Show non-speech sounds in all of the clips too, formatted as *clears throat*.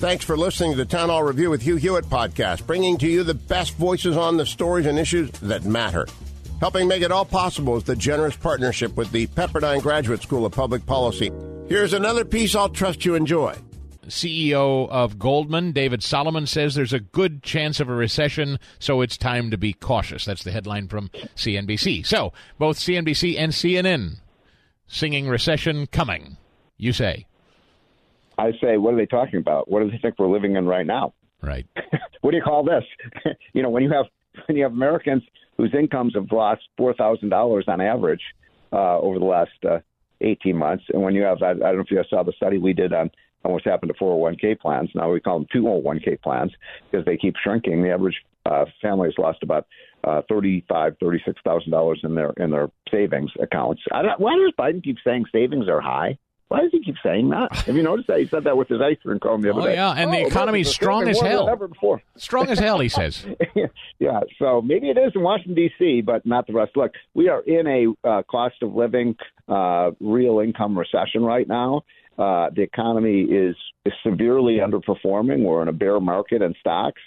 Thanks for listening to the Town Hall Review with Hugh Hewitt podcast, bringing to you the best voices on the stories and issues that matter. Helping make it all possible is the generous partnership with the Pepperdine Graduate School of Public Policy. Here's another piece I'll trust you enjoy. CEO of Goldman, David Solomon, says there's a good chance of a recession, so it's time to be cautious. That's the headline from CNBC. So, both CNBC and CNN singing recession coming, you say. I say, what are they talking about? What do they think we're living in right now? Right. *laughs* what do you call this? *laughs* you know, when you have when you have Americans whose incomes have lost four thousand dollars on average uh, over the last uh, eighteen months, and when you have I, I don't know if you saw the study we did on on what's happened to 401k plans. Now we call them 201k plans because they keep shrinking. The average uh, family has lost about uh, thirty-five, thirty-six thousand dollars in their in their savings accounts. I don't, why does Biden keep saying savings are high? Why does he keep saying that? Have you noticed that? He said that with his ice cream cone the other oh, day. yeah, and oh, the economy's strong as hell. Ever before. Strong as hell, he *laughs* says. yeah, so maybe it is in Washington, D.C., but not the rest. Look, we are in a uh, cost of living, uh, real income recession right now. Uh, the economy is, is severely underperforming. We're in a bear market in stocks.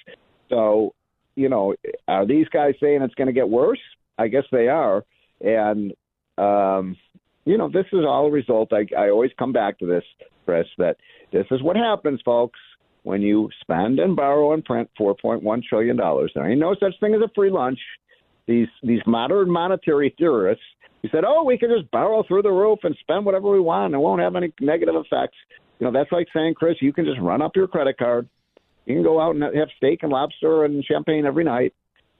So, you know, are these guys saying it's going to get worse? I guess they are. And, um, you know, this is all a result. I, I always come back to this, Chris, that this is what happens, folks, when you spend and borrow and print $4.1 trillion. There ain't no such thing as a free lunch. These these modern monetary theorists who said, oh, we can just borrow through the roof and spend whatever we want and it won't have any negative effects. You know, that's like saying, Chris, you can just run up your credit card. You can go out and have steak and lobster and champagne every night,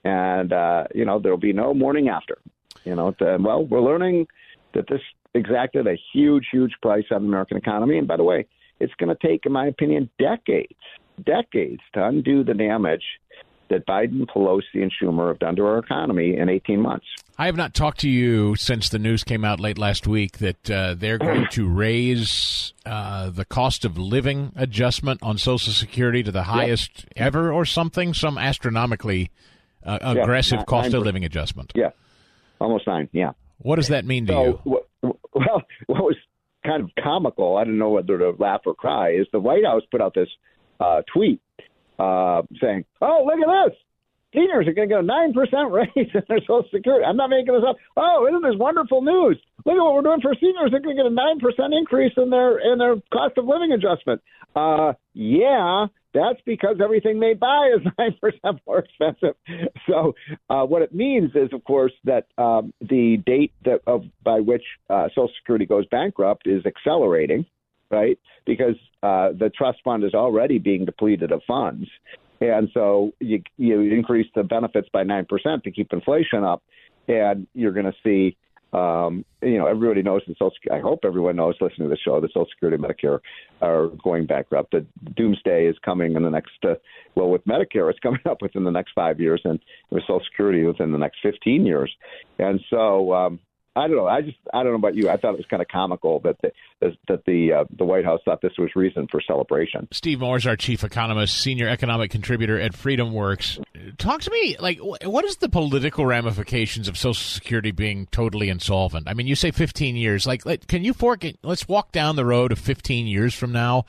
and uh, you know there'll be no morning after. You know, the, well, we're learning that this exacted a huge, huge price on the American economy. And by the way, it's going to take, in my opinion, decades, decades to undo the damage that Biden, Pelosi, and Schumer have done to our economy in 18 months. I have not talked to you since the news came out late last week that uh, they're going to *clears throat* raise uh, the cost of living adjustment on Social Security to the highest yep. ever or something, some astronomically uh, aggressive yeah, cost of living adjustment. Yeah, almost nine, yeah. What does that mean to so, you? *laughs* well, what was kind of comical, I don't know whether to laugh or cry, is the White House put out this uh, tweet uh, saying, "Oh, look at this! Seniors are going to get a nine percent *laughs* raise in their Social Security." I'm not making this up. Oh, isn't this wonderful news? Look at what we're doing for seniors. They're going to get a nine percent increase in their in their cost of living adjustment. Uh, yeah, that's because everything they buy is *laughs* nine percent more expensive. So, uh, what it means is, of course, that um, the date that of by which uh, Social Security goes bankrupt is accelerating, right? Because uh, the trust fund is already being depleted of funds, and so you you increase the benefits by nine percent to keep inflation up, and you're going to see um, you know, everybody knows that Social. I hope everyone knows listening to the show the Social Security and Medicare are going bankrupt. The doomsday is coming in the next. Uh, well, with Medicare, it's coming *laughs* up within the next five years, and with Social Security within the next fifteen years. And so, um, I don't know. I just I don't know about you. I thought it was kind of comical that the that the uh, the White House thought this was reason for celebration. Steve Moore is our chief economist, senior economic contributor at FreedomWorks. Talk to me like what is the political ramifications of Social Security being totally insolvent? I mean, you say 15 years. Like, can you fork it? Let's walk down the road of 15 years from now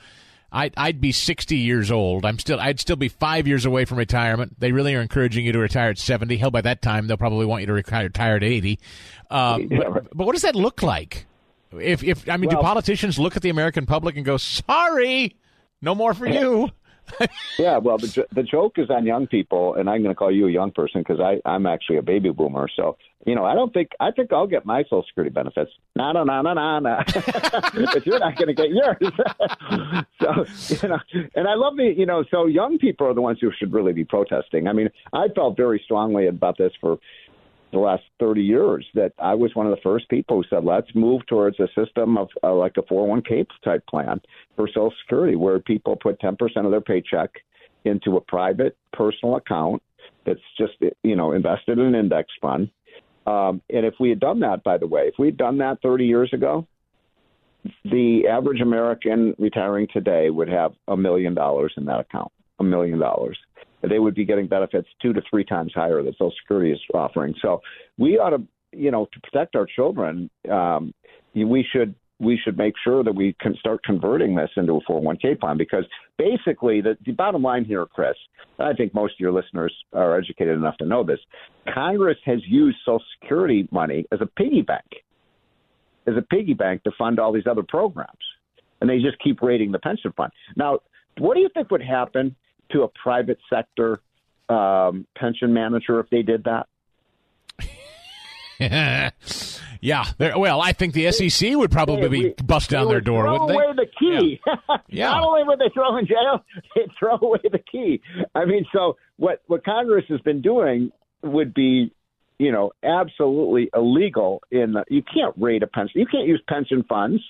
I'd, I'd be 60 years old. I'm still, I'd still be five years away from retirement. They really are encouraging you to retire at 70. Hell, by that time, they'll probably want you to retire, retire at 80. Uh, but, but what does that look like? If, if I mean, well, do politicians look at the American public and go, sorry, no more for *laughs* you? *laughs* yeah, well, the the joke is on young people, and I'm going to call you a young person because I I'm actually a baby boomer. So you know, I don't think I think I'll get my Social Security benefits. No, no, no, no, no, no. but you're not going to get yours. *laughs* so you know, and I love the you know, so young people are the ones who should really be protesting. I mean, I felt very strongly about this for the last 30 years that I was one of the first people who said, let's move towards a system of uh, like a 401k type plan for Social Security where people put 10% of their paycheck into a private personal account that's just, you know, invested in an index fund. Um, and if we had done that, by the way, if we had done that 30 years ago, the average American retiring today would have a million dollars in that account, a million dollars they would be getting benefits two to three times higher that Social Security is offering. So we ought to, you know, to protect our children, um, we should we should make sure that we can start converting this into a 401k plan because basically the, the bottom line here, Chris, I think most of your listeners are educated enough to know this. Congress has used Social Security money as a piggy bank, as a piggy bank to fund all these other programs, and they just keep raiding the pension fund. Now, what do you think would happen to a private sector um, pension manager if they did that? *laughs* yeah. Well, I think the SEC would probably be bust down their door, wouldn't they? Throw away the key. Yeah. *laughs* yeah. Not only would they throw in jail, *laughs* they throw away the key. I mean, so what what Congress has been doing would be, you know, absolutely illegal. In the, you can't raid a pension. You can't use pension funds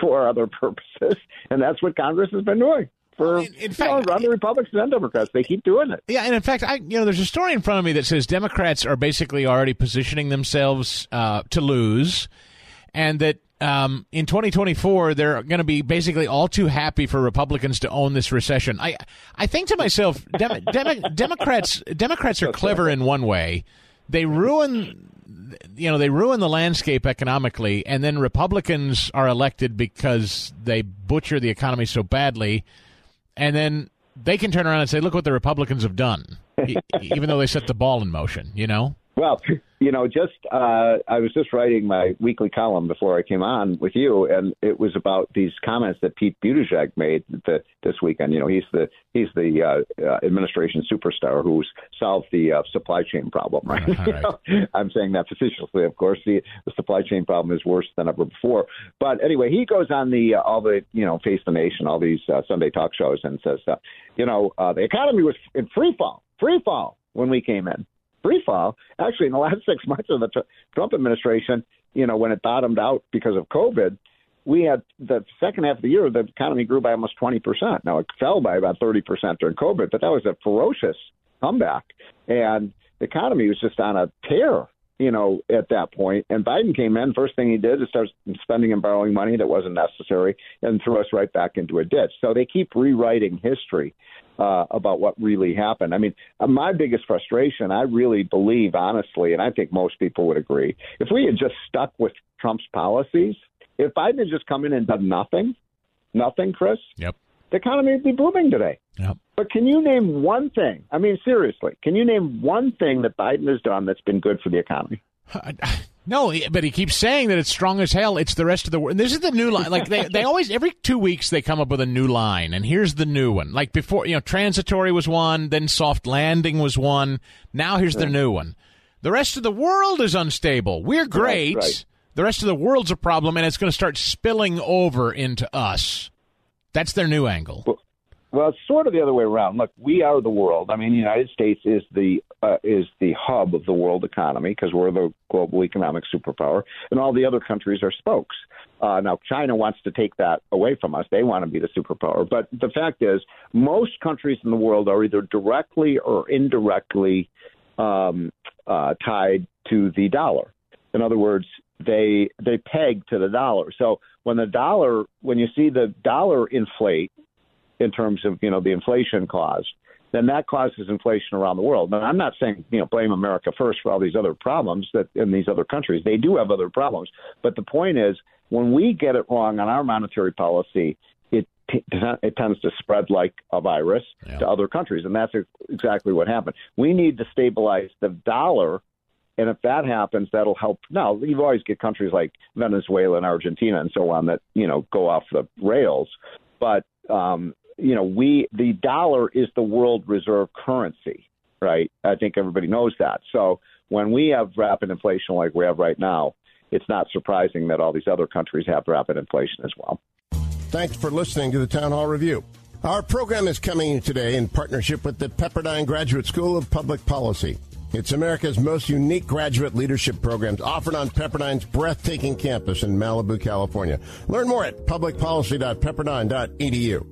for other purposes, and that's what Congress has been doing for in, in fact, know, the Republicans and Democrats. They keep doing it. Yeah, and in fact, I you know, there's a story in front of me that says Democrats are basically already positioning themselves uh, to lose, and that. Um, in 2024, they're going to be basically all too happy for Republicans to own this recession. I, I think to myself, Dem- Dem- *laughs* Democrats, Democrats are clever in one way. They ruin you know they ruin the landscape economically and then republicans are elected because they butcher the economy so badly and then they can turn around and say, "Look what the Republicans have done," even though they set the ball in motion. You know. Well, you know, just uh, I was just writing my weekly column before I came on with you, and it was about these comments that Pete Buttigieg made the, this weekend. You know, he's the he's the uh, uh, administration superstar who's solved the uh, supply chain problem, right? right. *laughs* I'm saying that facetiously, of course. The, the supply chain problem is worse than ever before. But anyway, he goes on the uh, all the you know Face the Nation, all these uh, Sunday talk shows, and says, uh, you know, uh, the economy was in free fall, free fall when we came in free fall. Actually, in the *laughs* last six months of the Trump administration, you know, when it bottomed out because of COVID, we had the second half of the year, the economy grew by almost 20%. Now, it fell by about 30% during COVID, but that was a ferocious comeback. And the economy was just on a tear, you know, at that point. And Biden came in, first thing he did is start spending and borrowing money that wasn't necessary and threw us right back into a ditch. So they keep rewriting history uh, about what really happened. I mean, uh, my biggest frustration, I really believe, honestly, and I think most people would agree, if we had just stuck with Trump's policies, if Biden had just come in and done nothing, nothing, Chris, yep. the economy would be booming today. Yep. But can you name one thing? I mean, seriously, can you name one thing that Biden has done that's been good for the economy? *laughs* No, but he keeps saying that it's strong as hell. It's the rest of the world. This is the new line. Like they, *laughs* they always every two weeks they come up with a new line, and here's the new one. Like before, you know, transitory was one, then soft landing was one. Now here's the new one. The rest of the world is unstable. We're great. Right, right. The rest of the world's a problem, and it's going to start spilling over into us. That's their new angle. Well, well, it's sort of the other way around. Look, we are the world. I mean, the United States is the uh, is the hub of the world economy because we're the global economic superpower, and all the other countries are spokes. Uh, now, China wants to take that away from us. They want to be the superpower. But the fact is, most countries in the world are either directly or indirectly um, uh, tied to the dollar. In other words, they they peg to the dollar. So when the dollar, when you see the dollar inflate in terms of you know the inflation cause, then that causes inflation around the world. Now, I'm not saying you know blame America first for all these other problems that in these other countries they do have other problems, but the point is when we get it wrong on our monetary policy, it it tends to spread like a virus yeah. to other countries, and that's exactly what happened. We need to stabilize the dollar. And if that happens, that'll help. Now, you always get countries like Venezuela and Argentina and so on that you know go off the rails, but um, you know, we the dollar is the world reserve currency, right? I think everybody knows that. So when we have rapid inflation like we have right now, it's not surprising that all these other countries have rapid inflation as well. Thanks for listening to the Town Hall Review. Our program is coming today in partnership with the Pepperdine Graduate School of Public Policy. It's America's most unique graduate leadership programs offered on Pepperdine's breathtaking campus in Malibu, California. Learn more at publicpolicy.pepperdine.edu.